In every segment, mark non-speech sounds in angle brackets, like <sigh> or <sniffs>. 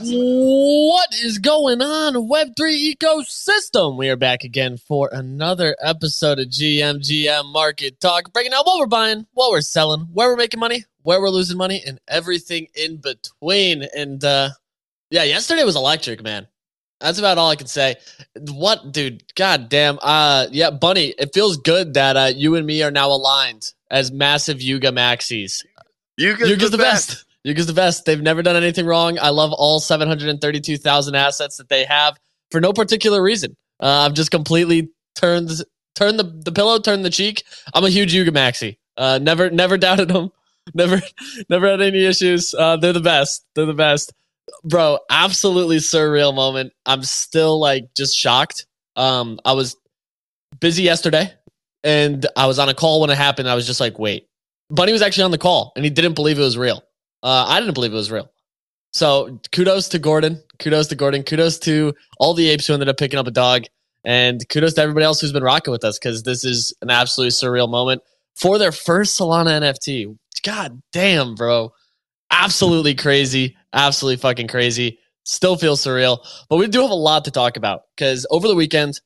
What is going on, Web3 ecosystem? We are back again for another episode of GMGM Market Talk, breaking down what we're buying, what we're selling, where we're making money, where we're losing money, and everything in between. And uh, yeah, yesterday was electric, man. That's about all I can say. What, dude? God damn. Uh, yeah, Bunny. It feels good that uh, you and me are now aligned as massive Yuga maxis. Yuga's, Yuga's the, the best. best. Yuga's the best. They've never done anything wrong. I love all 732,000 assets that they have for no particular reason. Uh, I've just completely turned turned the, the pillow, turned the cheek. I'm a huge Yuga maxi. Uh, never never doubted them. <laughs> Never never had any issues. Uh, they're the best. They're the best. Bro, absolutely surreal moment. I'm still like just shocked. Um, I was busy yesterday and I was on a call when it happened. I was just like, wait. Bunny was actually on the call and he didn't believe it was real. Uh, I didn't believe it was real. So kudos to Gordon. Kudos to Gordon. Kudos to all the apes who ended up picking up a dog. And kudos to everybody else who's been rocking with us because this is an absolutely surreal moment for their first Solana NFT. God damn, bro. Absolutely crazy. Absolutely fucking crazy. Still feels surreal. But we do have a lot to talk about because over the weekend,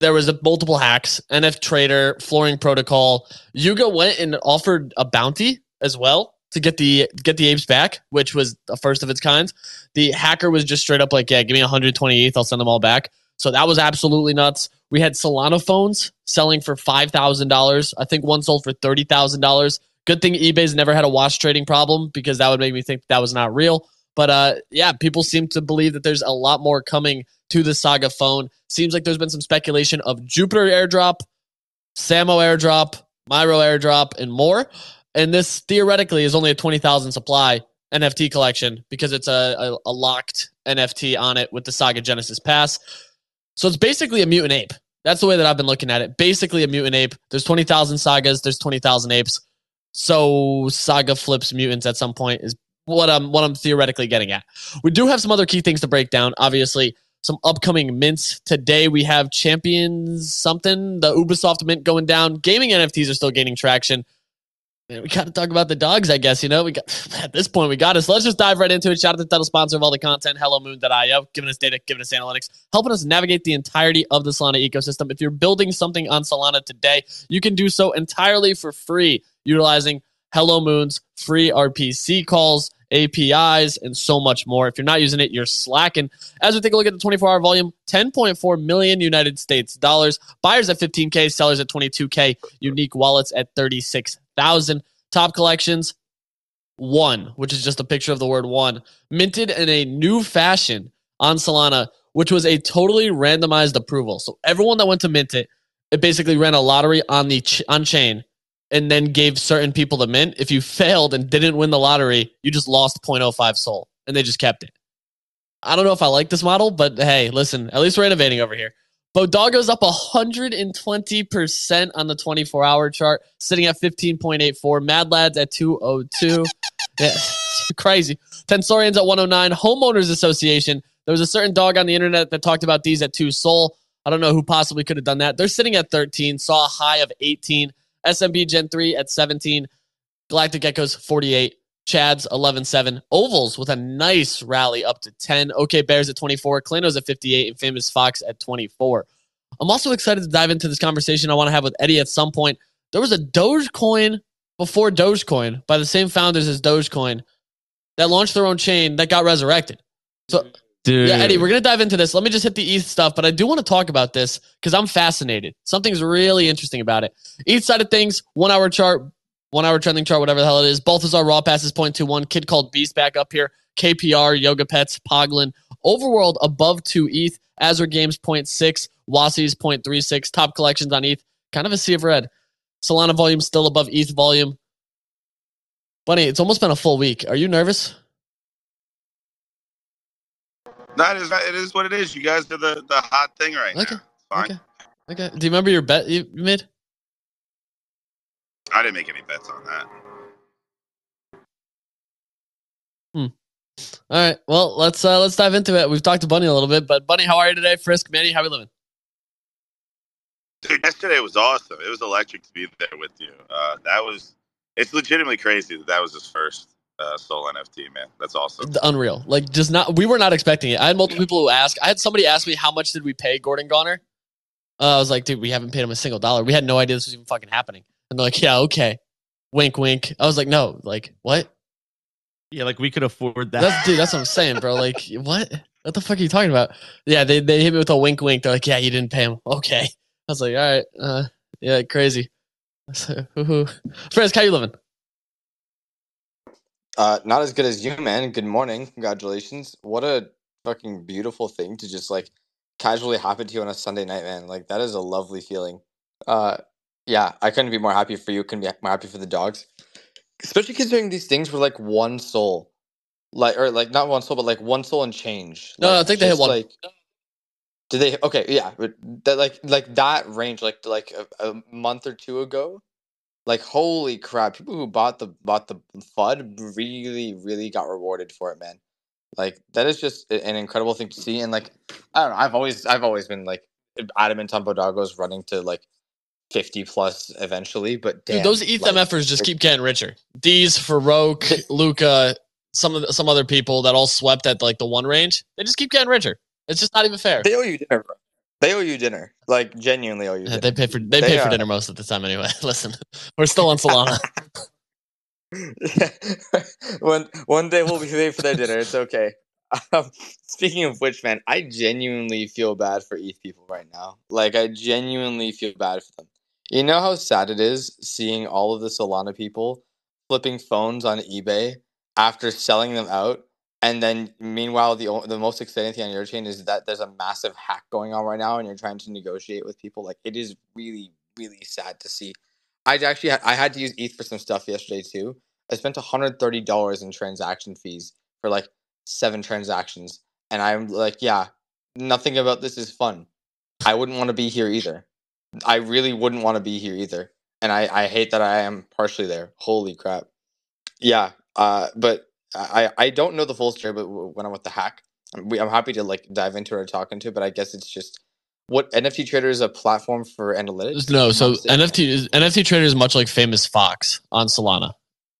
there was a multiple hacks, NF Trader, Flooring Protocol. Yuga went and offered a bounty as well to get the get the apes back, which was the first of its kind. The hacker was just straight up like, "Yeah, give me 120 ETH, I'll send them all back." So that was absolutely nuts. We had Solana phones selling for five thousand dollars. I think one sold for thirty thousand dollars. Good thing eBay's never had a wash trading problem because that would make me think that was not real. But uh, yeah, people seem to believe that there's a lot more coming to the Saga phone. Seems like there's been some speculation of Jupiter airdrop, Samo airdrop, Myro airdrop, and more. And this theoretically is only a 20,000 supply NFT collection because it's a, a, a locked NFT on it with the Saga Genesis Pass. So it's basically a mutant ape. That's the way that I've been looking at it. Basically a mutant ape. There's 20,000 sagas, there's 20,000 apes. So Saga flips mutants at some point is what I'm what I'm theoretically getting at. We do have some other key things to break down. Obviously, some upcoming mints. Today we have Champions something, the Ubisoft mint going down. Gaming NFTs are still gaining traction. We got to talk about the dogs, I guess. You know, we got <sighs> at this point we got us. let's just dive right into it. Shout out to the title sponsor of all the content, HelloMoon.io, giving us data, giving us analytics, helping us navigate the entirety of the Solana ecosystem. If you're building something on Solana today, you can do so entirely for free, utilizing Hello Moon's free RPC calls, APIs, and so much more. If you're not using it, you're slacking. As we take a look at the 24 hour volume, 10.4 million United States dollars. Buyers at 15K, sellers at 22K, unique wallets at 36,000. Top collections, one, which is just a picture of the word one, minted in a new fashion on Solana, which was a totally randomized approval. So everyone that went to mint it, it basically ran a lottery on the ch- on chain and then gave certain people the mint. If you failed and didn't win the lottery, you just lost 0.05 Sol and they just kept it. I don't know if I like this model, but hey, listen, at least we're innovating over here. BoDoggo's up 120% on the 24 hour chart, sitting at 15.84. Mad Lads at 202. yeah, <laughs> crazy. Tensorian's at 109. Homeowners Association. There was a certain dog on the internet that talked about these at 2 Sol. I don't know who possibly could have done that. They're sitting at 13, saw a high of 18. SMB Gen 3 at 17. Galactic Geckos 48. Chads 11 7. Ovals with a nice rally up to 10. OK Bears at 24. Claynos at 58. And Famous Fox at 24. I'm also excited to dive into this conversation I want to have with Eddie at some point. There was a Dogecoin before Dogecoin by the same founders as Dogecoin that launched their own chain that got resurrected. So Dude. yeah, Eddie, we're gonna dive into this. Let me just hit the ETH stuff, but I do want to talk about this because I'm fascinated. Something's really interesting about it. ETH side of things, one hour chart, one hour trending chart, whatever the hell it is. Balthazar raw passes 0.21. Kid called Beast back up here. KPR, Yoga Pets, Poglin. Overworld above two ETH. Azure Games 0.6. Wassies 0.36. Top collections on ETH. Kind of a sea of red. Solana volume still above ETH volume. Bunny, it's almost been a full week. Are you nervous? That is it is what it is. You guys are the, the hot thing right Okay. now. Fine. Okay. Okay. Do you remember your bet you made? I didn't make any bets on that. Hmm. All right. Well, let's uh, let's dive into it. We've talked to Bunny a little bit, but Bunny, how are you today? Frisk, Manny, how are we living? Dude, yesterday was awesome. It was electric to be there with you. Uh, that was it's legitimately crazy that that was his first uh, Sol NFT, man. That's awesome. Unreal. Like just not we were not expecting it. I had multiple people who ask. I had somebody ask me how much did we pay Gordon Goner? Uh, I was like, dude, we haven't paid him a single dollar. We had no idea this was even fucking happening. And they're like, yeah, okay. Wink, wink. I was like, no, like what? Yeah, like we could afford that. That's dude. That's what I'm saying, bro. Like <laughs> what? What the fuck are you talking about? Yeah, they they hit me with a wink, wink. They're like, yeah, you didn't pay him. Okay. I was like, all right, uh, yeah, crazy. So, Frisk, how you living? Uh, not as good as you, man. Good morning. Congratulations. What a fucking beautiful thing to just like casually happen to you on a Sunday night, man. Like that is a lovely feeling. Uh, yeah, I couldn't be more happy for you. Couldn't be more happy for the dogs, especially considering these things were like one Sol, like or like not one Sol, but like one Sol and change. No, like, I think they hit one. Like, did they? Okay, yeah, but that like like that range, like like a, a month or two ago, like holy crap! People who bought the bought the FUD really really got rewarded for it, man. Like that is just an incredible thing to see, and like I don't know, I've always I've always been like adamant on BoDoggos running to like fifty plus eventually, but damn, Dude, those ETH like, MFers just keep getting richer. These Farouk, Luca, some of the, some other people that all swept at like the one range. They just keep getting richer. It's just not even fair. they owe you dinner, bro. They owe you dinner, like genuinely owe you. Yeah, Dinner. they pay for they, They pay for dinner most of the time anyway. <laughs> Listen, we're still on Solana. <laughs> <laughs> one one day we'll be paid for their dinner. It's okay. Um, speaking of which, man, I genuinely feel bad for ETH people right now. Like, I genuinely feel bad for them. You know how sad it is seeing all of the Solana people flipping phones on eBay after selling them out, and then meanwhile, the the most exciting thing on your chain is that there's a massive hack going on right now, and you're trying to negotiate with people. Like, it is really, really sad to see. I actually had, I had to use ETH for some stuff yesterday too. I spent $130 in transaction fees for like seven transactions. And I'm like, yeah, nothing about this is fun. I wouldn't want to be here either. I really wouldn't want to be here either. And I, I hate that I am partially there. Holy crap. Yeah. Uh, but I, I don't know the full story, but when I'm with the hack, I'm, we, I'm happy to like dive into it or talk into it, but I guess it's just what NFT Trader is a platform for analytics. no, so NFT is NFT trader is much like famous Fox on Solana.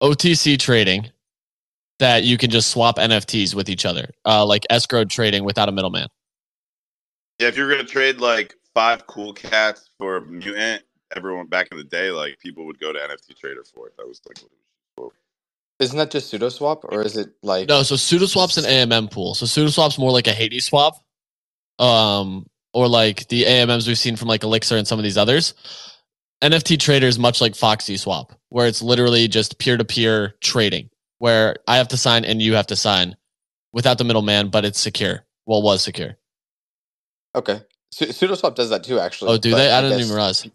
OTC trading that you can just swap NFTs with each other, uh, like escrow trading without a middleman. Yeah, if you're gonna trade like five cool cats for a mutant, everyone back in the day, like people would go to NFT Trader for it. That was like what it was for. Isn't that just SudoSwap or is it like No, so SudoSwap's an AMM pool. So SudoSwap's more like a Hadeswap, um, or like the AMMs we've seen from like Elixir and some of these others. NFT trader is much like Foxy Swap, where it's literally just peer to peer trading, where I have to sign and you have to sign without the middleman, but it's secure. Well, was secure. Okay. Su- SudoSwap does that too, actually. Oh, do they? I didn't guess- even realize.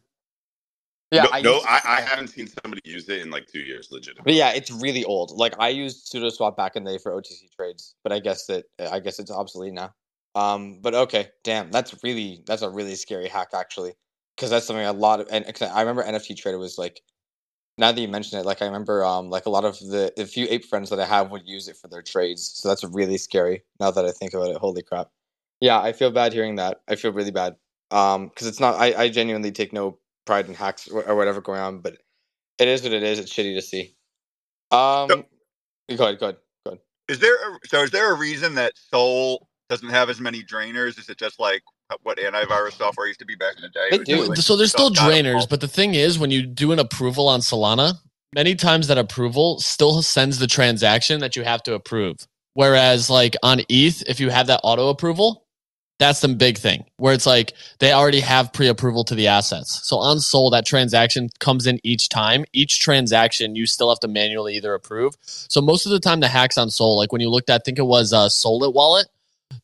Yeah, no, I no I, I haven't seen somebody use it in like two years, legit. But yeah, it's really old. Like I used SudoSwap back in the day for OTC trades, but I guess that I guess it's obsolete now. Um, but okay, damn, that's really that's a really scary hack actually, because that's something a lot of and 'cause I remember NFT Trader was like. Now that you mention it, like I remember, um, like a lot of the the few ape friends that I have would use it for their trades. So that's really scary. Now that I think about it, holy crap! Yeah, I feel bad hearing that. I feel really bad. Um, because it's not. I I genuinely take no pride in hacks or, or whatever going on, but it is what it is. It's shitty to see. Um, So- go ahead, go ahead, go ahead. Is there a, so? Is there a reason that Sol doesn't have as many drainers? Is it just like what antivirus software used to be back in the day? They It do. just like so there's still drainers, but the thing is, when you do an approval on Solana, many times that approval still sends the transaction that you have to approve. Whereas, like on ETH, if you have that auto approval, that's the big thing where it's like they already have pre approval to the assets. So on Sol, that transaction comes in each time. Each transaction, you still have to manually either approve. So most of the time, the hacks on Sol, like when you looked at, I think it was uh, Solit wallet,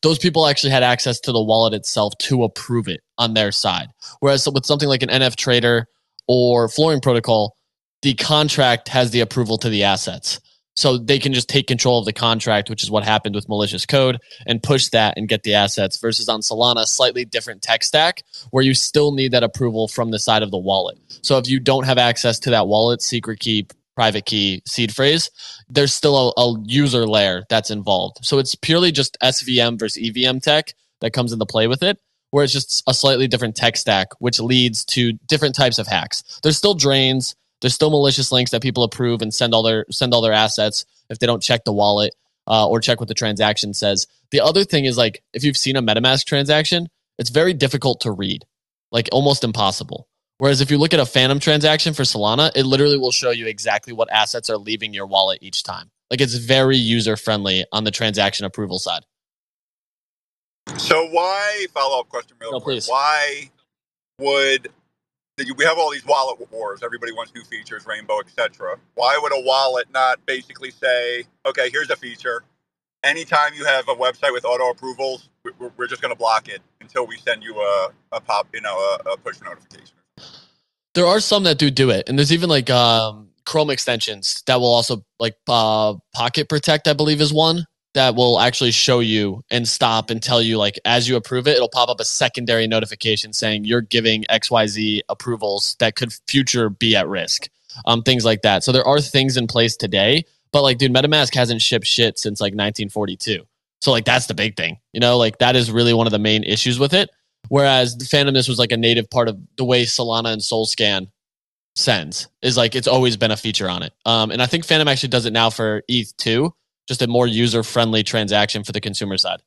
those people actually had access to the wallet itself to approve it on their side. Whereas with something like an NF Trader or Flooring Protocol, the contract has the approval to the assets. So they can just take control of the contract, which is what happened with malicious code, and push that and get the assets. Versus on Solana, slightly different tech stack where you still need that approval from the side of the wallet. So if you don't have access to that wallet, secret key, private key, seed phrase, there's still a, a user layer that's involved. So it's purely just SVM versus EVM tech that comes into play with it, where it's just a slightly different tech stack, which leads to different types of hacks. There's still drains. There's still malicious links that people approve and send all their send all their assets. if they don't check the wallet uh, or check what the transaction says. The other thing is like if you've seen a MetaMask transaction, it's very difficult to read, like almost impossible. Whereas if you look at a Phantom transaction for Solana, it literally will show you exactly what assets are leaving your wallet each time. Like it's very user friendly on the transaction approval side. So why follow up question real No, quick? please. Why would we have all these wallet wars? Everybody wants new features, Rainbow, etc. Why would a wallet not basically say, okay, here's a feature. Anytime you have a website with auto approvals, we- we're, just going to block it until we send you a, a pop, you know, a, a push notification. There are some that do do it, and there's even like um, Chrome extensions that will also like uh, Pocket Protect, I believe, is one that will actually show you and stop and tell you like as you approve it, it'll pop up a secondary notification saying you're giving X Y Z approvals that could future be at risk, um, things like that. So there are things in place today, but like, dude, MetaMask hasn't shipped shit since like 1942. So like that's the big thing, you know, like that is really one of the main issues with it. Whereas Phantomness was like a native part of the way Solana and Solscan sends is like it's always been a feature on it. Um, and I think Phantom actually does it now for ETH too, just a more user friendly transaction for the consumer side.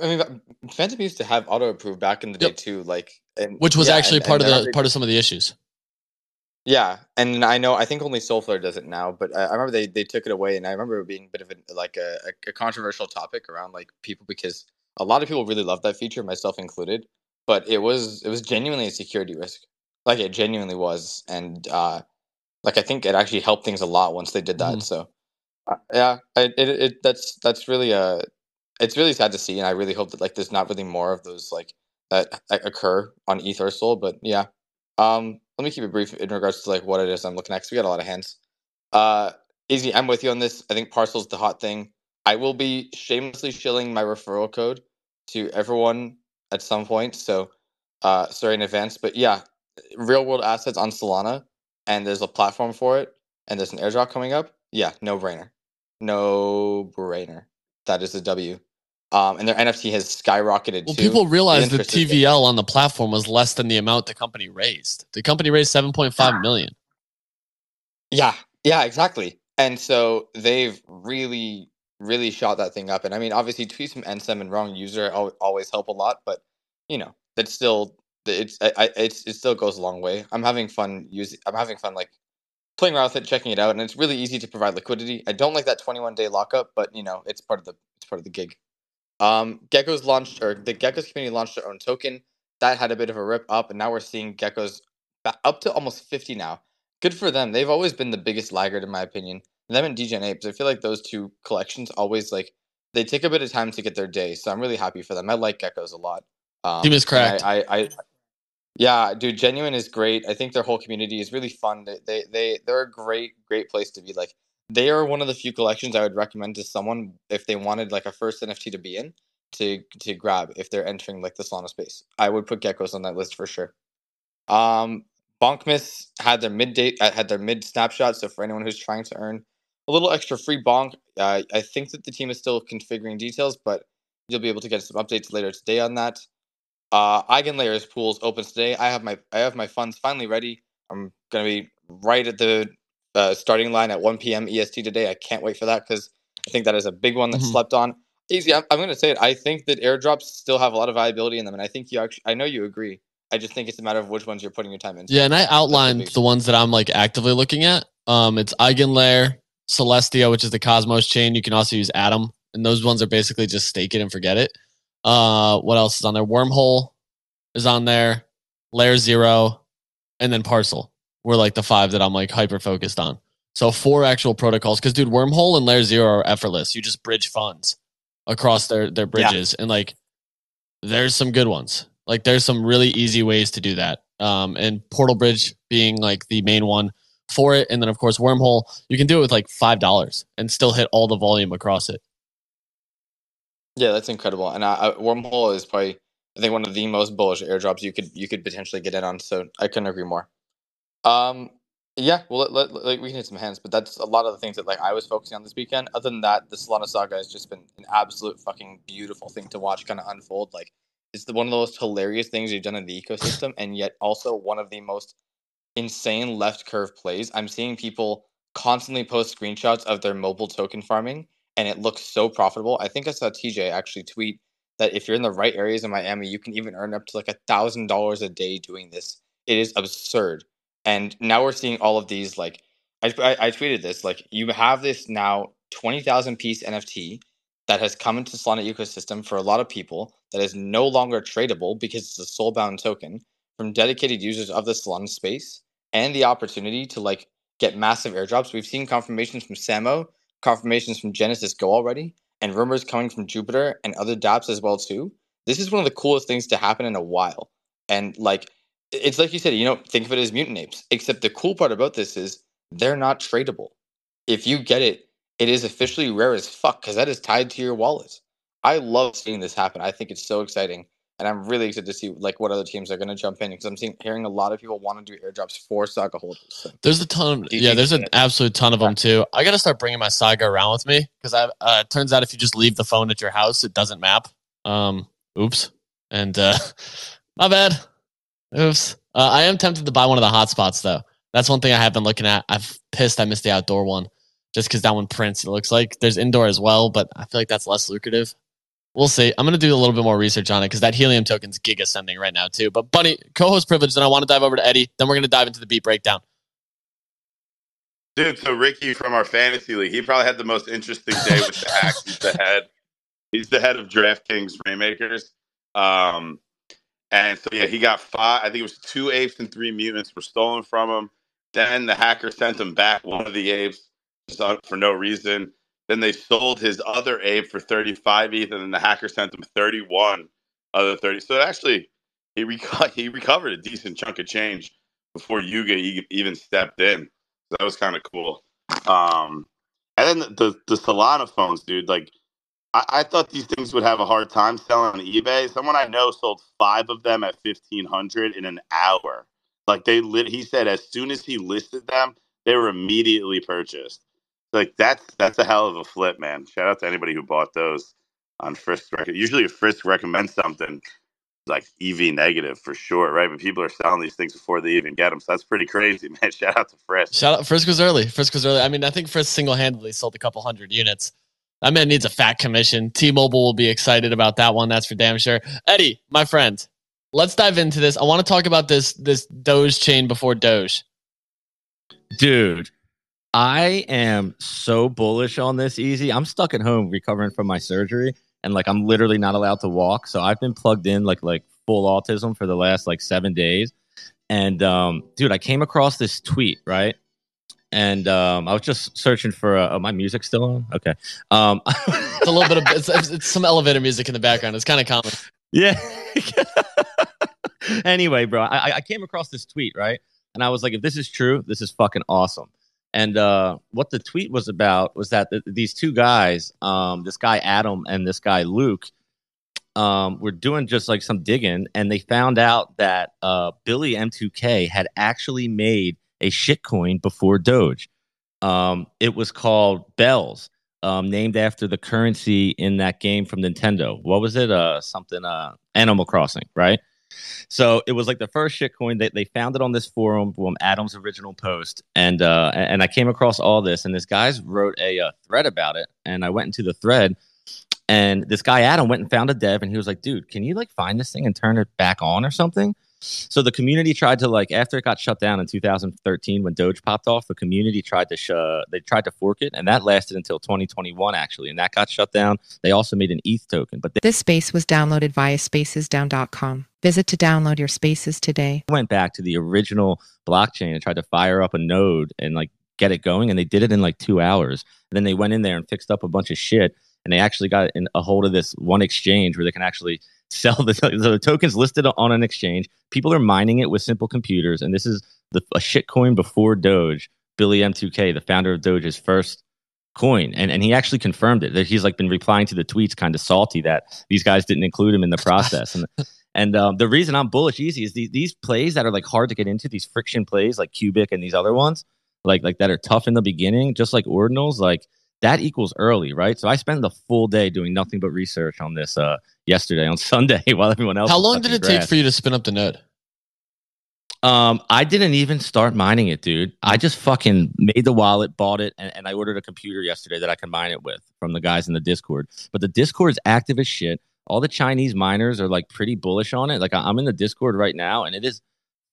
I mean, Phantom used to have auto approve back in the Yep. day too, like, and Which was yeah, actually and- part and of the part of some of the issues. Yeah, and I know I think only Solflare does it now, but I, I remember they, they took it away, and I remember it being a bit of a, like a, a, controversial topic around like people because a lot of people really loved that feature, myself included. But it was it was genuinely a security risk, like it genuinely was, and uh, like I think it actually helped things a lot once they did that. Mhm. So yeah, I, it, it that's that's really uh it's really sad to see, and I really hope that like there's not really more of those like that uh, occur on ETH. But yeah, um, let me keep it brief in regards to like what it is I'm looking at. 'cause we got a lot of hands. Uh, Easy, I'm with you on this. I think Parcl's the hot thing. I will be shamelessly shilling my referral code to everyone at some point. So, uh, sorry in advance, but yeah, real world assets on Solana, and there's a platform for it, and there's an airdrop coming up. Yeah, no brainer, no brainer. That is a W. Um, and their NFT has skyrocketed Well, too. people realize the. TVL on the platform was less than the amount the company raised. The company raised 7.5 million. Yeah, yeah, exactly. And so they've really, really shot that thing up. And I mean, obviously, tweets from Ansem and wrong user always help a lot, but you know, that's still it's I, it's it still goes a long way. I'm having fun using. I'm having fun like playing around with it, checking it out, and it's really easy to provide liquidity. I don't like that 21 day lockup, but you know, it's part of the it's part of the gig. Um, Geckos launched or the Geckos community launched their own token that had a bit of a rip up, and now we're seeing Geckos up to almost 50 now good for them. They've always been the biggest laggard in my opinion. Them and DJ Apes. I feel like those two collections always like they take a bit of time to get their day. So I'm really happy for them. I like Geckos a lot. Um, Team is cracked. I, I, I yeah, dude, genuine is great. I think their whole community is really fun. They, they they they're a great great place to be. Like they are one of the few collections I would recommend to someone if they wanted like a first NFT to be in to to grab if they're entering like the Solana space. I would put Geckos on that list for sure. Um, Bonkmas had their mid date uh, had their mid snapshot. So for anyone who's trying to earn a little extra free bonk, uh, I think that the team is still configuring details, but you'll be able to get some updates later today on that. Uh, Eigenlayers pools opens today. I have my I have my funds finally ready. I'm gonna be right at the uh, starting line at 1 p.m. EST today. I can't wait for that because I think that is a big one that's Mhm. slept on. Easy, I'm, I'm gonna say it. I think that airdrops still have a lot of viability in them, and I think you actually I know you agree. I just think it's a matter of which ones you're putting your time into. Yeah, and I outlined the ones that I'm like actively looking at. Um, it's Eigenlayer, Celestia, which is the Cosmos chain. You can also use Atom, and those ones are basically just stake it and forget it. Uh, what else is on there? Wormhole is on there, Layer Zero, and then Parcl. Were like the five that I'm like hyper focused on. So four actual protocols. Because dude, Wormhole and Layer Zero are effortless. You just bridge funds across their their bridges, and like there's some good ones. Like there's some really easy ways to do that. Um, and Portal Bridge being like the main one for it, and then of course Wormhole, you can do it with like five dollars and still hit all the volume across it. Yeah, that's incredible. And uh, Wormhole is probably I think one of the most bullish airdrops you could you could potentially get in on. So I couldn't agree more. Um, yeah, well, let, let, like we can hit some hands, but that's a lot of the things that like I was focusing on this weekend. Other than that, the Solana saga has just been an absolute fucking beautiful thing to watch, kind of unfold. Like it's the one of the most hilarious things you've done in the ecosystem, and yet also one of the most insane left curve plays. I'm seeing people constantly post screenshots of their mobile token farming, and it looks so profitable. I think I saw TJ actually tweet that if you're in the right areas in Miami, you can even earn up to like a thousand dollars a day doing this. It is absurd. And now we're seeing all of these like I, I, I tweeted this like you have this now twenty thousand piece NFT that has come into Solana ecosystem for a lot of people that is no longer tradable because it's a soulbound token from dedicated users of the Solana space and the opportunity to like get massive airdrops. We've seen confirmations from Samo, confirmations from GenesysGo already, and rumors coming from Jupiter and other dApps as well too. This is one of the coolest things to happen in a while. And like it's like you said, you know, think of it as mutant apes. Except the cool part about this is they're not tradable. If you get it, it is officially rare as fuck because that is tied to your wallet. I love seeing this happen. I think it's so exciting, and I'm really excited to see like what other teams are going to jump in because I'm seeing hearing a lot of people want to do airdrops for Saga holders. So. There's a ton. You yeah, there's an absolute ton of them too. I got to start bringing my Saga around with me because I. Uh, it turns out if you just leave the phone at your house, it doesn't map. Um, oops. And uh, <laughs> my bad. Oops. Uh, I am tempted to buy one of the hotspots though. That's one thing I have been looking at. I've pissed I missed the outdoor one just because that one prints. It looks like there's indoor as well, but I feel like that's less lucrative. We'll see. I'm gonna do a little bit more research on it because that helium token's gig ascending right now too. But Bunny, co-host privilege. Then I want to dive over to Eddie. Then we're gonna dive into the beat breakdown. Dude, so Ricky from our fantasy league, he probably had the most interesting day with the hacks. He's the head. He's the head of DraftKings Rainmakers. Um, and so yeah, he got five. I think it was two apes and three mutants were stolen from him. Then the hacker sent him back one of the apes for no reason. Then they sold his other ape for 35 ETH, and then the hacker sent him 31 other 30. So actually, he reco- <laughs> he recovered a decent chunk of change before Yuga even stepped in. So that was kind of cool. Um, and then the the Solana phones, dude. Like, I, I thought these things would have a hard time selling on eBay. Someone I know sold five of them at fifteen hundred in an hour. Like they lit. He said as soon as he listed them, they were immediately purchased. Like that's that's a hell of a flip, man. Shout out to anybody who bought those on Frisk. Rec- Usually, if Frisk recommends something like EV negative for sure, right? But people are selling these things before they even get them, so that's pretty crazy, <laughs> man. Shout out to Frisk. Shout out Frisk was early. Frisk was early. I mean, I think Frisk single handedly sold a couple hundred units. That man needs a fat commission. T-Mobile will be excited about that one. That's for damn sure. Eddie, my friend, let's dive into this. I want to talk about this this Doge chain before Doge. Dude, I am so bullish on this easy. I'm stuck at home recovering from my surgery and like I'm literally not allowed to walk. So I've been plugged in like like full autism for the last like 7 days. And um dude, I came across this tweet, right? And um I was just searching for uh, oh, my music still on. Okay. Um <laughs> It's a little bit of it's, it's, it's some elevator music in the background. It's kind of common. Yeah. <laughs> anyway, bro, I, I came across this tweet, right? And I was like, if this is true, this is fucking awesome. And uh, what the tweet was about was that th- these two guys, um, this guy Adam and this guy Luke, um, were doing just like some digging, and they found out that uh, Billy M2K had actually made a shitcoin before Doge. Um, it was called Bells, um, named after the currency in that game from Nintendo. What was it? Uh, something uh, Animal Crossing, right? So it was like the first shitcoin. They they found it on this forum from Adam's original post, and uh, and I came across all this, and this guys wrote a uh, thread about it, and I went into the thread, and this guy Adam went and found a dev, and he was like, "Dude, can you like find this thing and turn it back on or something?" So the community tried to like after it got shut down in 2013 when Doge popped off, the community tried to sh- they tried to fork it, and that lasted until 2021 actually, and that got shut down. They also made an ETH token, but they This space was downloaded via spacesdown.com. Visit to download your spaces today. went back to the original blockchain and tried to fire up a node and like get it going, and they did it in like two hours. And then they went in there and fixed up a bunch of shit, and they actually got in a hold of this one exchange where they can actually <laughs> sell the, the tokens listed on an exchange. People are mining it with simple computers, and this is the a shit coin before Doge. Billy M2K, the founder of Doge's first coin, and and he actually confirmed it. That he's like been replying to the tweets, kind of salty that these guys didn't include him in the process. and <laughs> and um, the reason I'm bullish easy is these these plays that are like hard to get into, these friction plays like Cubic and these other ones, like like that are tough in the beginning, just like ordinals, like that equals early, right? So I spent the full day doing nothing but research on this uh yesterday on <laughs> Sunday while everyone else. How long did it take for you to spin up the node? Um, I didn't even start mining it, dude. I just fucking made the wallet, bought it, and, and I ordered a computer yesterday that I can mine it with from the guys in the Discord. But the Discord is active as shit. All the Chinese miners are like pretty bullish on it. Like I'm in the Discord right now, and it is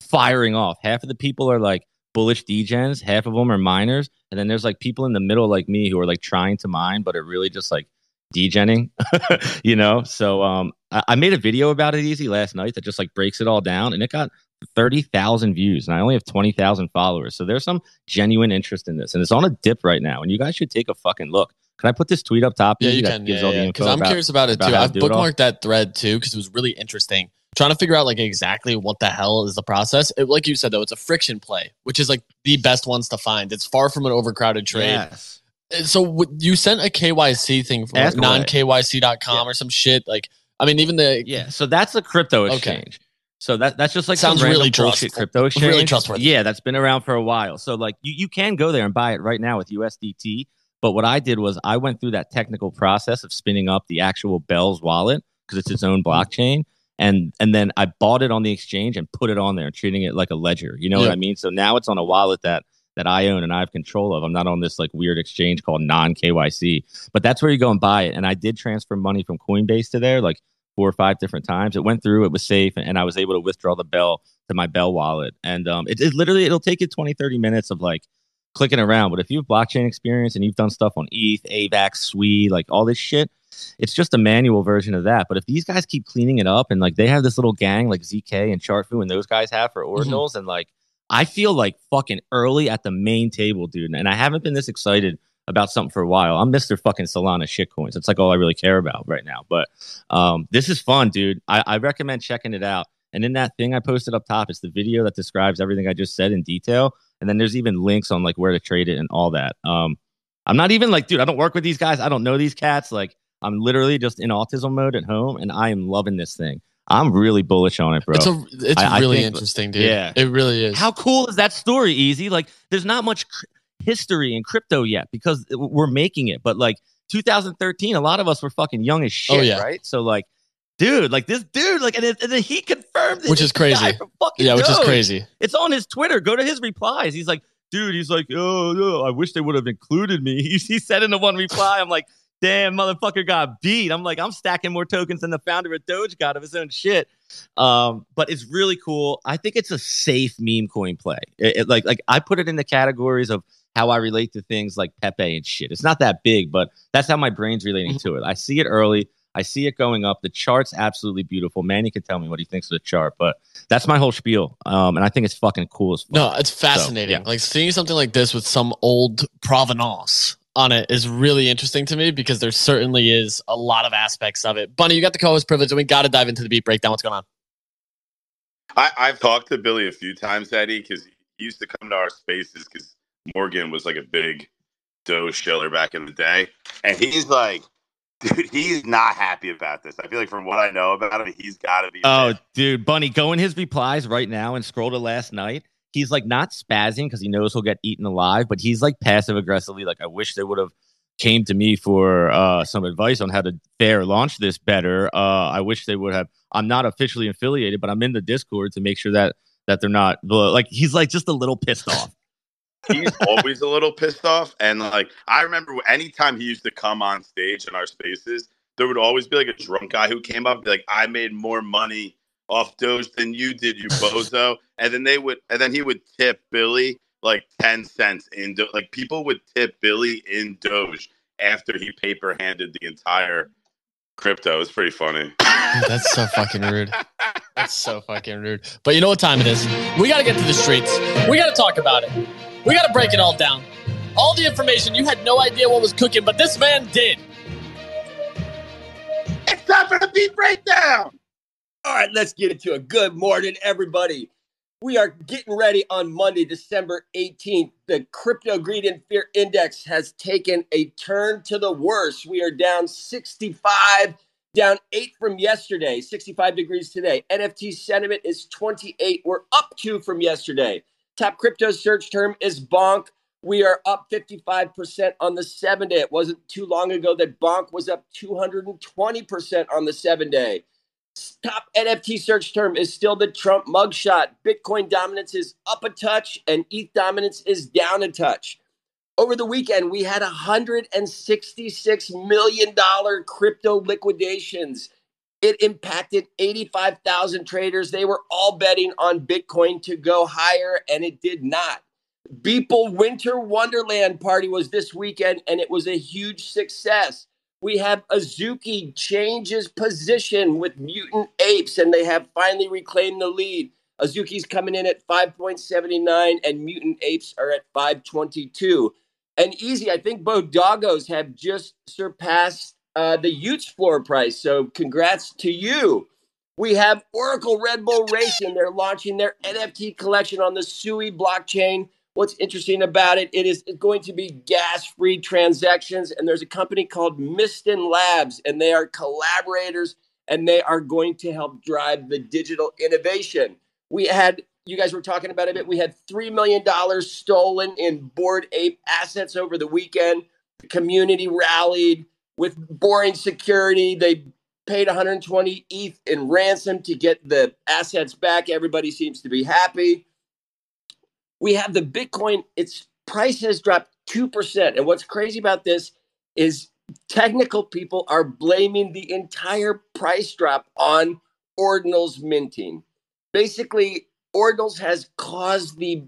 firing off. Half of the people are like bullish degens, half of them are miners, and then there's like people in the middle like me who are like trying to mine, but are really just like degenning, <laughs> you know. So um, I, I made a video about it easy last night that just like breaks it all down, and it got thirty thousand views, and I only have twenty thousand followers. So there's some genuine interest in this, and it's on a dip right now. And you guys should take a fucking look. Can I put this tweet up top? Yeah, you That can. gives Yeah, all the yeah. info Because I'm about- curious about it about too. I've it bookmarked that thread too because it was really interesting. Trying to figure out like exactly what the hell is the process. It, like you said though, it's a friction play, which is like the best ones to find. It's far from an overcrowded trade. Yes. Uh, So w- you sent a KYC thing for Ask away. non-KYC.com Yeah. or some shit. Like, I mean, even the Yeah, so that's a crypto Okay. exchange. So that that's just like Sounds really bullshit crypto exchange. really trustworthy. Yeah, that's been around for a while. So like you, you can go there and buy it right now with USDT. But what I did was I went through that technical process of spinning up the actual Bell's wallet because it's its own blockchain. And and then I bought it on the exchange and put it on there, treating it like a ledger. You know Yeah. what I mean? So now it's on a wallet that that I own and I have control of. I'm not on this like weird exchange called non KYC. But that's where you go and buy it. And I did transfer money from Coinbase to there like four or five different times. It went through, it was safe, and I was able to withdraw the Bell to my Bell wallet. And um, it, it literally it'll take you 20, 30 minutes of like clicking around. But if you have blockchain experience and you've done stuff on ETH, AVAX, SWE, like all this shit, it's just a manual version of that. But if these guys keep cleaning it up and like they have this little gang like ZK and Chartfu and those guys have for ordinals, and like I feel like fucking early at the main table, dude. And I haven't been this excited about something for a while. I'm Mr. fucking Solana shitcoins. It's like all I really care about right now. But um, this is fun, dude. I, I recommend checking it out. And in that thing I posted up top, it's the video that describes everything I just said in detail. And then there's even links on like where to trade it and all that. Um, I'm not even like, dude, I don't work with these guys. I don't know these cats. Like, I'm literally just in autism mode at home, and I am loving this thing. I'm really bullish on it, bro. it's a it's I- I really think- interesting, dude. yeah. it really is. How cool is that story, Easy? Like, there's not much cr- history in crypto yet because we're making it. But like 2013, a lot of us were fucking young as shit, Oh, yeah. right? So like, dude, like this dude, like, and, it, and then he confirmed it. Which is crazy. yeah, which is crazy. It's on his Twitter. Go to his replies. He's like, dude, he's like, oh, I wish they would have included me. <laughs> He, he said in the one reply, I'm like, damn, motherfucker got beat. I'm like, I'm stacking more tokens than the founder of Doge got of his own shit. Um, but it's really cool. I think it's a safe meme coin play. It, it- like, like I put it in the categories of how I relate to things like Pepe and shit. It's not that big, but that's how my brain's relating Mm-hmm. to it. I see it early. I see it going up. The chart's absolutely beautiful. Manny can tell me what he thinks of the chart, but that's my whole spiel. Um, and I think it's fucking cool as fuck. No, it's fascinating. yeah. Like seeing something like this with some old provenance on it is really interesting to me because there certainly is a lot of aspects of it. Bunny, you got the co-host privilege, and we got to dive into the beat breakdown. What's going on? I, I've talked to Billy a few times, Eddie, because he used to come to our spaces because Morgan was like a big Doge shiller back in the day. And he's like, dude, he's not happy about this. I feel like from what I know about him, he's got to be. Oh, pissed. dude, Bunny, go in his replies right now and scroll to last night. He's like not spazzing because he knows he'll get eaten alive, but he's like passive aggressively. Like, I wish they would have came to me for uh, some advice on how to fair launch this better. Uh, I wish they would have. I'm not officially affiliated, but I'm in the Discord to make sure that that they're not like he's like just a little pissed off. He's always a little pissed off. And like, I remember anytime he used to come on stage in our spaces, there would always be like a drunk guy who came up and be like, I made more money off Doge than you did, you bozo. and then they would, and then he would tip Billy like 10 cents in, Do- like people would tip Billy in Doge after he paper handed the entire crypto. It was pretty funny. That's so fucking rude. That's so fucking rude. But you know what time it is? We got to get to the streets. We got to talk about it. We got to break it all down. All the information you had no idea what was cooking, but this man did. It's time for the beat breakdown. All right, let's get into it. Good morning, everybody. We are getting ready on Monday, December 18th. The crypto greed and fear index has taken a turn to the worse. We are down 65, down eight from yesterday, 65 degrees today. NFT sentiment is 28. We're up two from yesterday. Top crypto search term is bonk. We are up 55% on the seven day. It wasn't too long ago that bonk was up 220% on the seven day. Top NFT search term is still the Trump mugshot. Bitcoin dominance is up a touch and ETH dominance is down a touch. Over the weekend, we had $166 million crypto liquidations. It impacted 85,000 traders. They were all betting on Bitcoin to go higher, and it did not. Beeple Winter Wonderland Party was this weekend, and it was a huge success. We have Azuki changes position with Mutant Apes, and they have finally reclaimed the lead. Azuki's coming in at 5.79, and Mutant Apes are at 522. And easy, I think BoDoggos have just surpassed uh, the y00ts floor price. So congrats to you. We have Oracle Red Bull Racing. They're launching their NFT collection on the Sui blockchain. What's interesting about it, it is going to be gas-free transactions. And there's a company called Mysten Labs, and they are collaborators, and they are going to help drive the digital innovation. We had you guys were talking about it. A bit, we had $3 million stolen in Bored Ape assets over the weekend. The community rallied with boring security. They paid 120 ETH in ransom to get the assets back. Everybody seems to be happy. We have the Bitcoin, its price has dropped 2%. And what's crazy about this is technical people are blaming the entire price drop on ordinals minting. Basically, Ordinals has caused the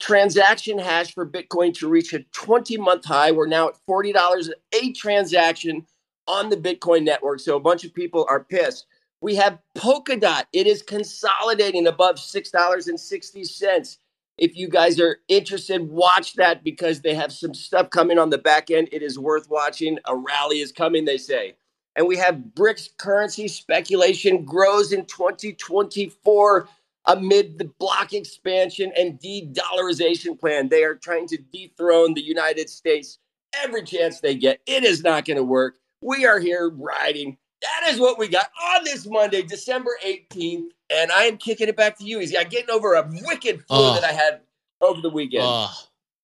transaction hash for Bitcoin to reach a 20 month high. We're now at $40 a transaction on the Bitcoin network. So a bunch of people are pissed. We have Polkadot. It is consolidating above $6.60. If you guys are interested, watch that because they have some stuff coming on the back end. It is worth watching. A rally is coming, they say. And we have BRICS currency speculation grows in 2024 amid the bloc expansion and de-dollarization plan. They are trying to dethrone the United States every chance they get. It is not going to work. We are here riding. That is what we got on this Monday, December 18th. And I am kicking it back to you. Easy. I'm getting over a wicked flu Oh. that I had over the weekend. Oh,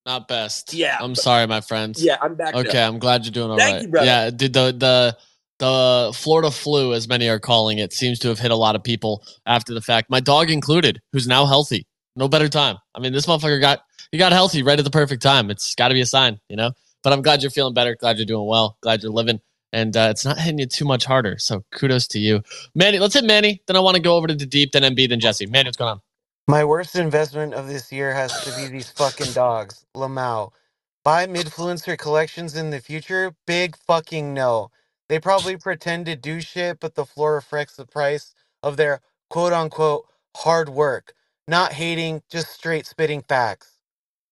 not best. Yeah, I'm but- sorry, my friends. yeah, I'm back. Okay, now. I'm glad you're doing all right. Thank you, brother. Yeah, dude, the the the Florida flu, as many are calling it, seems to have hit a lot of people after the fact. My dog included, who's now healthy. No better time. I mean, this motherfucker got he got healthy right at the perfect time. It's got to be a sign, you know. But I'm glad you're feeling better. Glad you're doing well. Glad you're living, and uh, it's not hitting you too much harder. So kudos to you, Manny. Let's hit Manny. Then I want to go over to the deep, then MB, then Jesse. Manny, what's going on? My worst investment of this year has to be these fucking dogs. Lamau. Buy midfluencer collections in the future? Big fucking no. They probably pretend to do shit, but the floor reflects the price of their quote unquote hard work. Not hating, just straight spitting facts.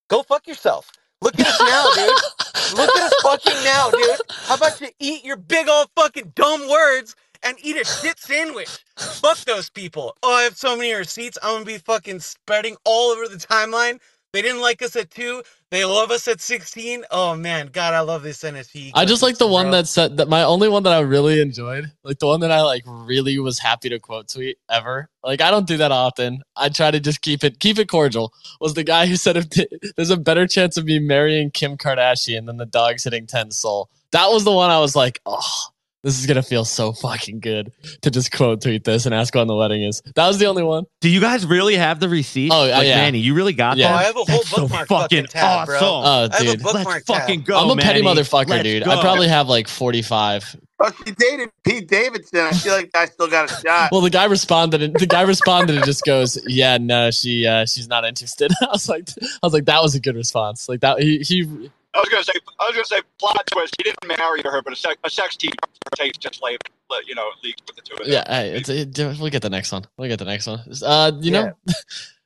Go fuck yourself. Look at us now, dude. Look at us fucking now, dude. How about you eat your big old fucking dumb words and eat a shit sandwich? Fuck those people. Oh, I have so many receipts. I'm gonna be fucking spreading all over the timeline. They didn't like us at two. They love us at 16. Oh man, God, I love this NFT. I just like the one bro. that said that my only one that I really enjoyed, like the one that I like really was happy to quote tweet ever. Like I don't do that often. I try to just keep it keep it cordial. Was the guy who said if t- there's a better chance of me marrying Kim Kardashian than the dogs hitting 10 Sol. That was the one I was like, oh, this is gonna feel so fucking good to just quote tweet this and ask when the wedding is. That was the only one. Do you guys really have the receipt? Oh, uh, like, yeah. Manny, you really got Yeah. Oh, that? I have a whole That's so bookmark fucking fucking tab, bro. awesome. Oh, I have a dude. bookmark Let's tab. fucking go, I'm a petty Manny. motherfucker, Let's dude. go. I probably have like 45 Oh, she dated Pete Davidson. I feel like I still got a shot. Well, the guy responded, and the guy responded and just goes, "Yeah, no, she uh, she's not interested." <laughs> I was like, I was like, that was a good response. Like that, he he. I was gonna say, I was gonna say, plot twist. He didn't marry her, but a, sex, a sex tape tape just like, let- you know, leaked with the two of them. Yeah, hey, it's, it, we'll get the next one. We'll get the next one. Uh, you know,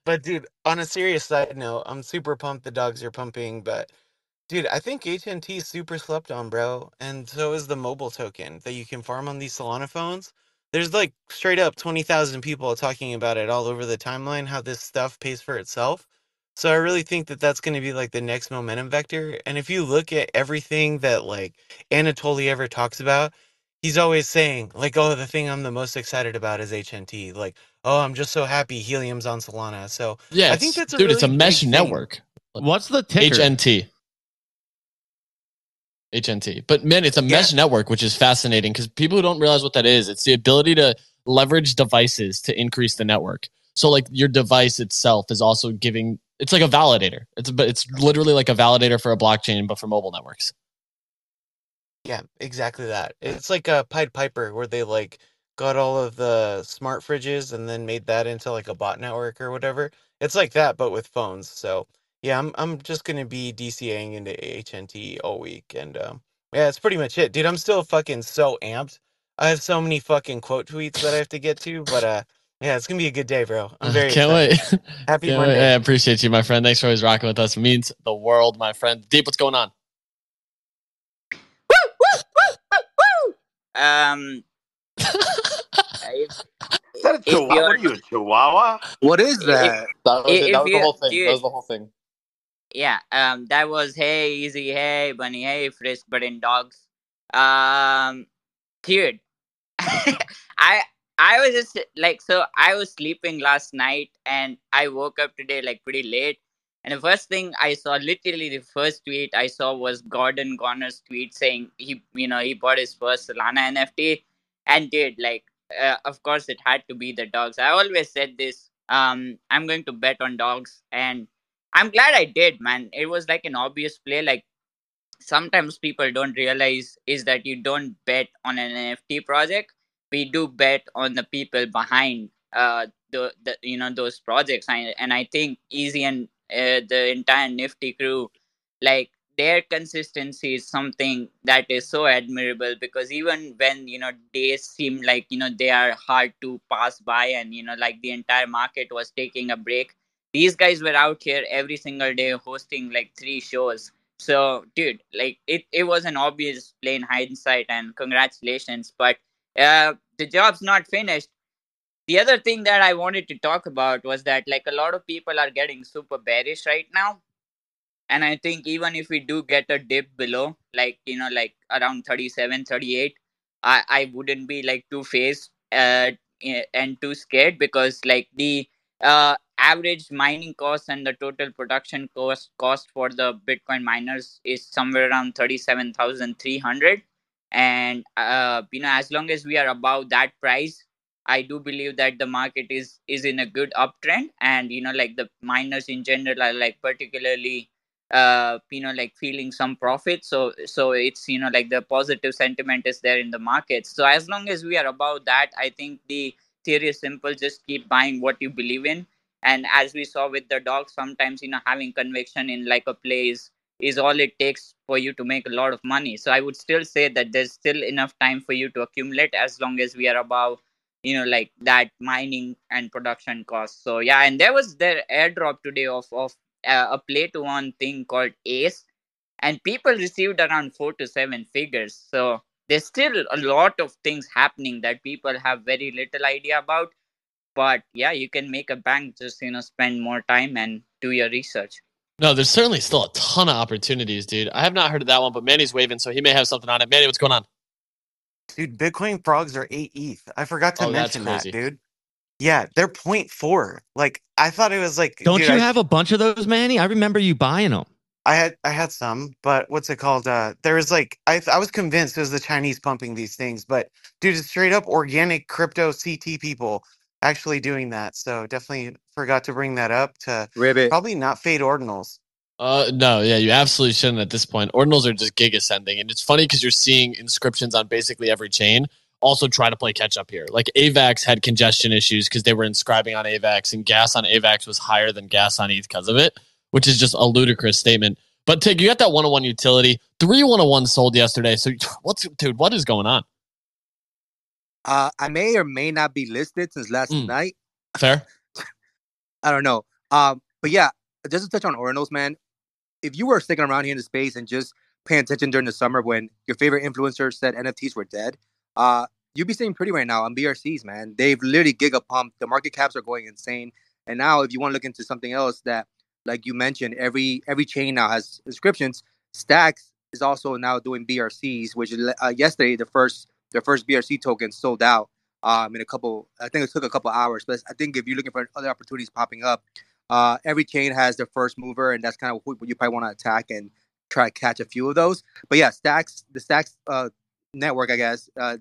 But dude, on a serious side note, I'm super pumped the dogs are pumping, but dude, I think HNT is super slept on, bro. And so is the mobile token that you can farm on these Solana phones. There's like straight up 20,000 people talking about it all over the timeline, how this stuff pays for itself. So I really think that that's going to be like the next momentum vector. And if you look at everything that like Anatoly ever talks about, he's always saying like, oh, the thing I'm the most excited about is HNT. Like, oh, I'm just so happy helium's on Solana. So yeah, I think it's- that's a dude. it's a really mesh big thing. network. What's the ticker? HNT. HNT. But man, it's a mesh network, which is fascinating because people who don't realize what that is, it's the ability to leverage devices to increase the network. So like your device itself is also giving it's like a validator. It's but it's literally like a validator for a blockchain, but for mobile networks. Yeah, exactly that. It's like a Pied Piper where they like got all of the smart fridges and then made that into like a bot network or whatever. It's like that but with phones. So yeah, I'm I'm just gonna be DCAing into HNT all week and um yeah, that's pretty much it. Dude, I'm still fucking so amped. I have so many fucking quote tweets that I have to get to, but uh yeah, it's gonna be a good day, bro. I'm <laughs> very Can't excited. wait. <laughs> Happy Can't wait. Monday. I appreciate you, my friend. Thanks for always rocking with us. It means the world, my friend. Deep, what's going on? Um, if, Is that a if chihuahua? you're- What are you, a chihuahua? What is If- that? That was, If it. That was the whole thing. That was the whole thing. yeah, um, that was hey easy, hey bunny, hey frisk, but in dogs. Um, dude, <laughs> I I was just like so I was sleeping last night and I woke up today like pretty late. And the first thing I saw, literally the first tweet I saw was Gordon Goner's tweet saying he, you know, he bought his first Solana NFT, and did like, uh, of course it had to be the dogs. I always said this. Um, I'm going to bet on dogs, and I'm glad I did, man. It was like an obvious play. Like sometimes people don't realize is that you don't bet on an NFT project. We do bet on the people behind uh the, the you know those projects. And I think Easy and uh, the entire Nifty crew, like their consistency is something that is so admirable because even when you know days seem like you know they are hard to pass by and you know like the entire market was taking a break these guys were out here every single day hosting like three shows so dude like it, it was an obvious plain hindsight and congratulations but uh the job's not finished. The other thing that i wanted to talk about was that like a lot of people are getting super bearish right now. And i think even if we do get a dip below like you know like around 37 38 i i wouldn't be like too phased uh and too scared because like the uh average mining cost and the total production cost cost for the bitcoin miners is somewhere around 37300 and uh you know as long as we are above that price i do believe that the market is is in a good uptrend. And you know like the miners in general are like particularly uh you know like feeling some profit. So so it's you know like the positive sentiment is there in the market. So as long as we are above that i think the theory is simple. Just keep buying what you believe in. And as we saw with the dog sometimes you know having conviction in like a place all it takes for you to make a lot of money. So i would still say that there's still enough time for you to accumulate as long as we are above you know like that mining and production cost. so yeah and there was their airdrop today of of uh, a play to one thing called ace and people received around four to seven figures. So there's still a lot of things happening that people have very little idea about but yeah you can make a bank just you know spend more time and do your research No, there's certainly still a ton of opportunities, dude. I have not heard of that one, but Manny's waving, so he may have something on it. Manny, what's going on? Dude, Bitcoin frogs are 8 ETH. I forgot to Oh, that's mention that, crazy. dude. Yeah, they're 0.4. Like I thought it was like Don't dude, you I, have a bunch of those, Manny? I remember you buying them. I had I had some, but what's it called? Uh there was like I I was convinced it was the Chinese pumping these things, but dude, it's straight up organic crypto CT people actually doing that. So definitely forgot to bring that up to Ribbit. probably not fade ordinals. Uh, no, yeah, you absolutely shouldn't at this point. Ordinals are just gig ascending, and it's funny because you're seeing inscriptions on basically every chain also try to play catch up here. Like AVAX had congestion issues because they were inscribing on AVAX, and gas on AVAX was higher than gas on ETH because of it, which is just a ludicrous statement. But Tig, you got that 101 utility. Three 101 sold yesterday. So <sniffs> what's dude? What is going on? Uh, I may or may not be listed since last Mm. night. Fair. <laughs> I don't know. Um, but yeah, just to touch on ordinals, man. If you were sticking around here in the space and just paying attention during the summer when your favorite influencers said NFTs were dead, uh, you'd be staying pretty right now on BRCs, man. They've literally giga pumped. The market caps are going insane. And now, if you want to look into something else that, like you mentioned, every every chain now has inscriptions. Stacks is also now doing BRCs, which uh, yesterday the first their first BRC token sold out um, in a couple. I think it took a couple hours, but I think if you're looking for other opportunities popping up, uh, every chain has their first mover, and that's kind of what you probably want to attack and try to catch a few of those. But yeah, Stacks, the Stacks uh, network, I guess, uh,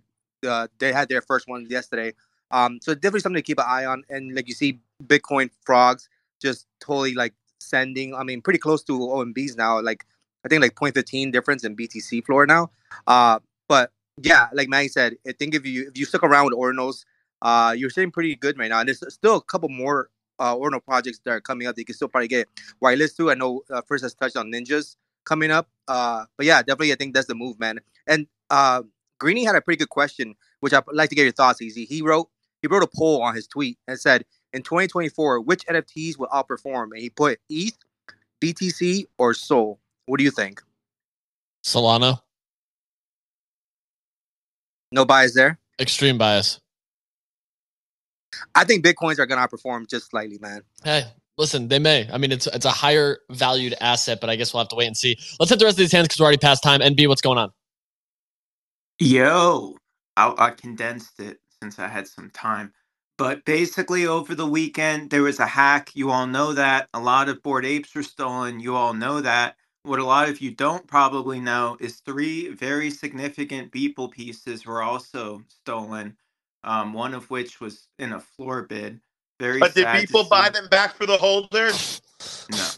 uh, they had their first one yesterday. Um, so definitely something to keep an eye on. And like you see, Bitcoin frogs just totally like sending. I mean, pretty close to OMBs now. Like I think like 0.15 difference in BTC floor now. Uh, but yeah, like Maggie said, I think if you if you stuck around with Ordinals, uh, you're sitting pretty good right now. And there's still a couple more uh, Ordinal projects that are coming up. That you can still probably get whitelist to. I know uh, Frisk has touched on ninjas coming up. Uh, but yeah, definitely I think that's the move, man. And uh, Greeny had a pretty good question, which I'd like to get your thoughts. Easy. He wrote he wrote a poll on his tweet and said, in 2024, which NFTs will outperform? And he put ETH, BTC, or Sol. What do you think? Solana, No bias there. extreme bias. I think Bitcoins are going to outperform just slightly, man. Hey, listen, they may. I mean, it's it's a higher valued asset, but I guess we'll have to wait and see. Let's hit the rest of these hands because we're already past time. NB, what's going on? Yo, I, I condensed it since I had some time. But basically, over the weekend, there was a hack. You all know that. A lot of Bored Apes were stolen. You all know that. What a lot of you don't probably know is three very significant Beeple pieces were also stolen. Um, one of which was in a floor bid. Very But did people buy them back for the holder? No.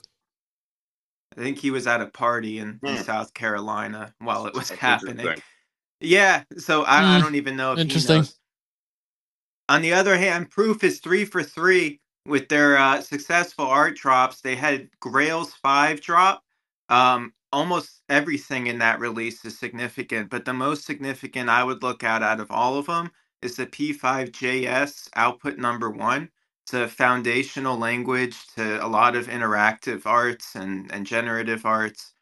I think he was at a party in, in Hmm. South Carolina while it was That's happening. Yeah, so I, I Hmm. don't even know if he Interesting. knows. On the other hand, Proof is three for three with their uh, successful art drops. They had Grail's five drop. Um, almost everything in that release is significant, but the most significant I would look at out of all of them is the P5JS output number one. It's a foundational language to a lot of interactive arts and, and generative arts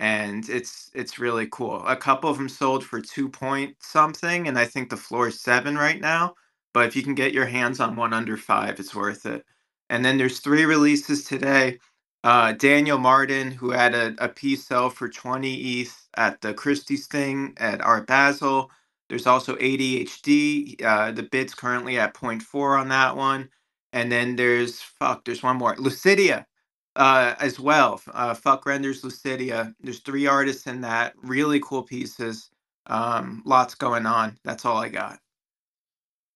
and it's it's really cool. A couple of them sold for two point something, and I think the floor is seven right now. But if you can get your hands on one under five, it's worth it. And then there's three releases today. Uh, Daniel Martin, who had a, a piece sell for 20 ETH at the Christie's thing at Art Basel. There's also ADHD. Uh, the bid's currently at 0.4 on that one. And then there's fuck, there's one more. Lucidia uh, as well. Uh, Fuck Renders Lucidia. There's three artists in that. Really cool pieces. Um, lots going on. That's all I got.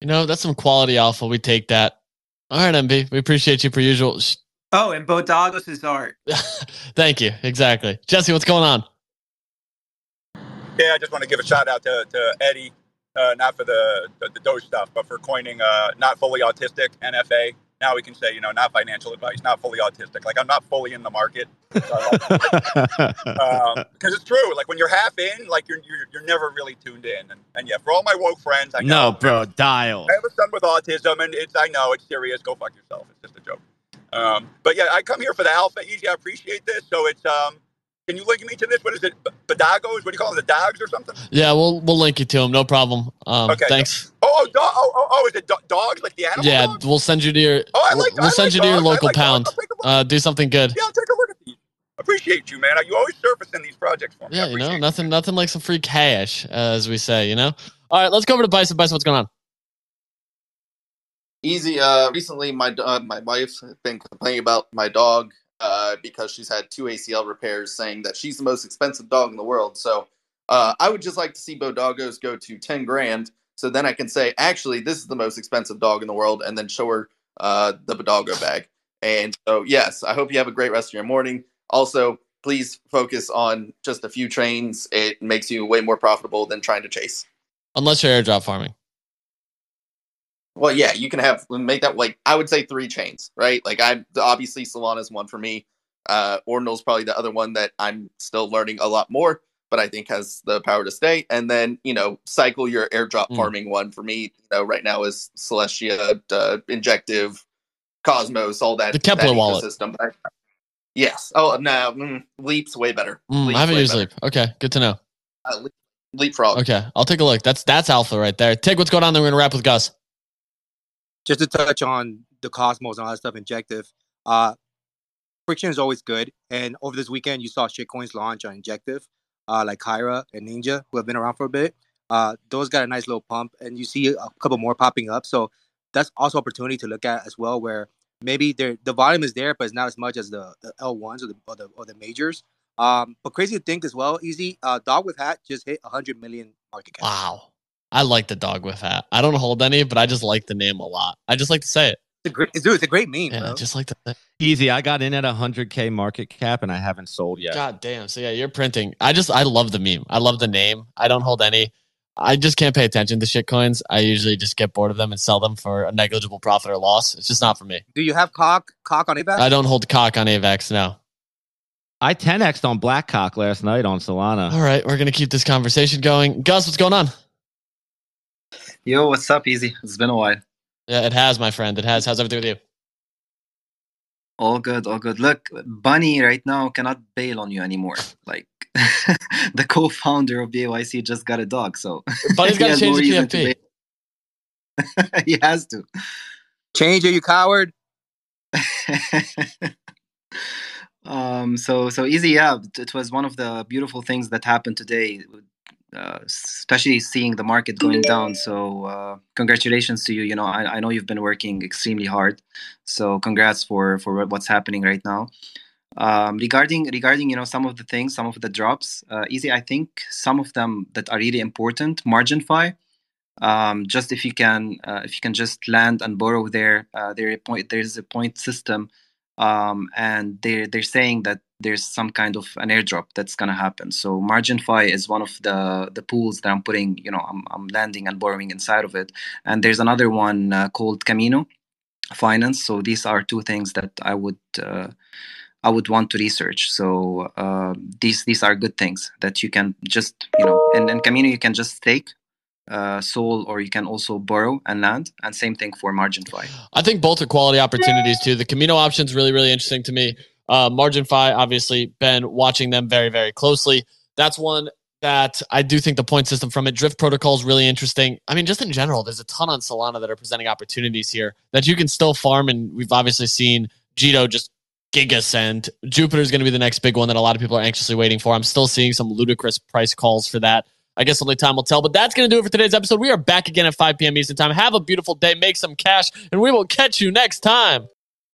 You know, that's some quality alpha. We take that. All right, MB. We appreciate you per usual. Sh- Oh, and BoDoggos' art. <laughs> Thank you. Exactly. Jesse, what's going on? Yeah, I just want to give a shout out to, to Eddie, uh, not for the, the, the Doge stuff, but for coining uh, not fully autistic NFA. Now we can say, you know, not financial advice, not fully autistic. Like I'm not fully in the market. So I <laughs> um, because it's true. Like when you're half in, like you're you're, you're never really tuned in. And, and yeah, for all my woke friends, I know No, bro, dial. I have a son with autism, and it's I know it's serious. Go fuck yourself. It's just a joke. Um, but yeah, I come here for the alpha. Easy, I appreciate this. So it's um, can you link me to this? What is it? BoDoggos? What do you call them? The dogs or something? Yeah, we'll we'll link you to him. No problem. Um, Okay. Thanks. Oh, oh, do- oh, oh, oh, is it do- dogs like the animal? Yeah, dogs? we'll send you to your. Oh, I like. we'll I send like you to your local like pound. I'll take a look. Uh, do something good. yeah, I'll take a look at these. Appreciate you, man. You always surface in these projects for me. Yeah, you know, nothing nothing like some free cash, uh, as we say. You know. All right, let's go over to Bison. Bison, what's going on? Easy. Uh, recently, my uh, my wife's been complaining about my dog uh, because she's had two ACL repairs, saying that she's the most expensive dog in the world. So, uh, I would just like to see BoDoggos go to ten grand, so then I can say, actually, this is the most expensive dog in the world, and then show her uh, the BoDoggo bag. And so, yes, I hope you have a great rest of your morning. Also, please focus on just a few trains. It makes you way more profitable than trying to chase. Unless you're airdrop farming. Well, yeah, you can have make that like I would say three chains, right? Like I obviously Solana's one for me. Uh Ordinal's probably the other one that I'm still learning a lot more, but I think has the power to stay. And then, you know, cycle your airdrop Mm. farming one for me, you know, right now is Celestia, uh, Injective, Cosmos, all that. The Keplr that wallet. I- yes. Oh no, mm, Leap's way better. Mm, Leap's I haven't used better. Leap. Okay, good to know. Uh, Leap, Leapfrog. Okay, I'll take a look. That's that's alpha right there. Take what's going on? Then we're gonna wrap with Gus. Just to touch on the Cosmos and all that stuff, Injective, uh, friction is always good. And over this weekend, you saw shitcoins launch on Injective, uh, like Kyra and Ninja, who have been around for a bit. Uh, those got a nice little pump, and you see a couple more popping up. So that's also opportunity to look at as well, where maybe the volume is there, but it's not as much as the, the L1s or the, or the or the majors. Um, but crazy to think as well, easy. Uh, dogwifhat just hit 100 million market cap. Wow. I like the dogwifhat. I don't hold any, but I just like the name a lot. I just like to say it. It's a great, dude. It's a great meme, Yeah, bro. I just like to. Easy. I got in at a 100K market cap and I haven't sold yet. God damn. So yeah, you're printing. I just I love the meme. I love the name. I don't hold any. I just can't pay attention to shit coins. I usually just get bored of them and sell them for a negligible profit or loss. It's just not for me. Do you have cock cock on AVAX? I don't hold cock on AVAX now. I 10x'd on Blackcock last night on Solana. All right, we're gonna keep this conversation going. Gus, what's going on? Yo, what's up, Easy? It's been a while. Yeah, it has, my friend. It has. How's everything with you? All good, all good. Look, Bunny right now cannot bail on you anymore. Like <laughs> the co-founder of BAYC just got a dog, so <laughs> Bunny's got to change no the reason to PFP. bail. <laughs> he has to. Change it, you coward. um. So so easy. Yeah, it was one of the beautiful things that happened today. Uh, especially seeing the market going down. So uh, congratulations to you. You know, I, I know you've been working extremely hard. So congrats for for what's happening right now. Um, regarding regarding you know some of the things, some of the drops, uh, easy. I think some of them that are really important. MarginFi. Um, just if you can uh, if you can just land and borrow there, uh, there point there's a point system, um, and they're they're saying that there's some kind of an airdrop that's gonna happen. So MarginFi is one of the the pools that I'm putting, you know, I'm I'm landing and borrowing inside of it. And there's another one uh, called Kamino Finance. So these are two things that I would uh, I would want to research. So uh, these these are good things that you can just you know, and in Camino you can just stake. Uh, Sol, or you can also borrow and land, and same thing for margin MarginFi. I think both are quality opportunities too. The Kamino option's really, really interesting to me. Uh, MarginFi, obviously, been watching them very, very closely. That's one that I do think the point system from it. Drift protocol is really interesting. I mean, just in general, there's a ton on Solana that are presenting opportunities here that you can still farm. And we've obviously seen Jito just giga send. Jupiter is going to be the next big one that a lot of people are anxiously waiting for. I'm still seeing some ludicrous price calls for that. I guess only time will tell. But that's going to do it for today's episode. We are back again at 5 p.m. Eastern Time. Have a beautiful day, make some cash, and we will catch you next time.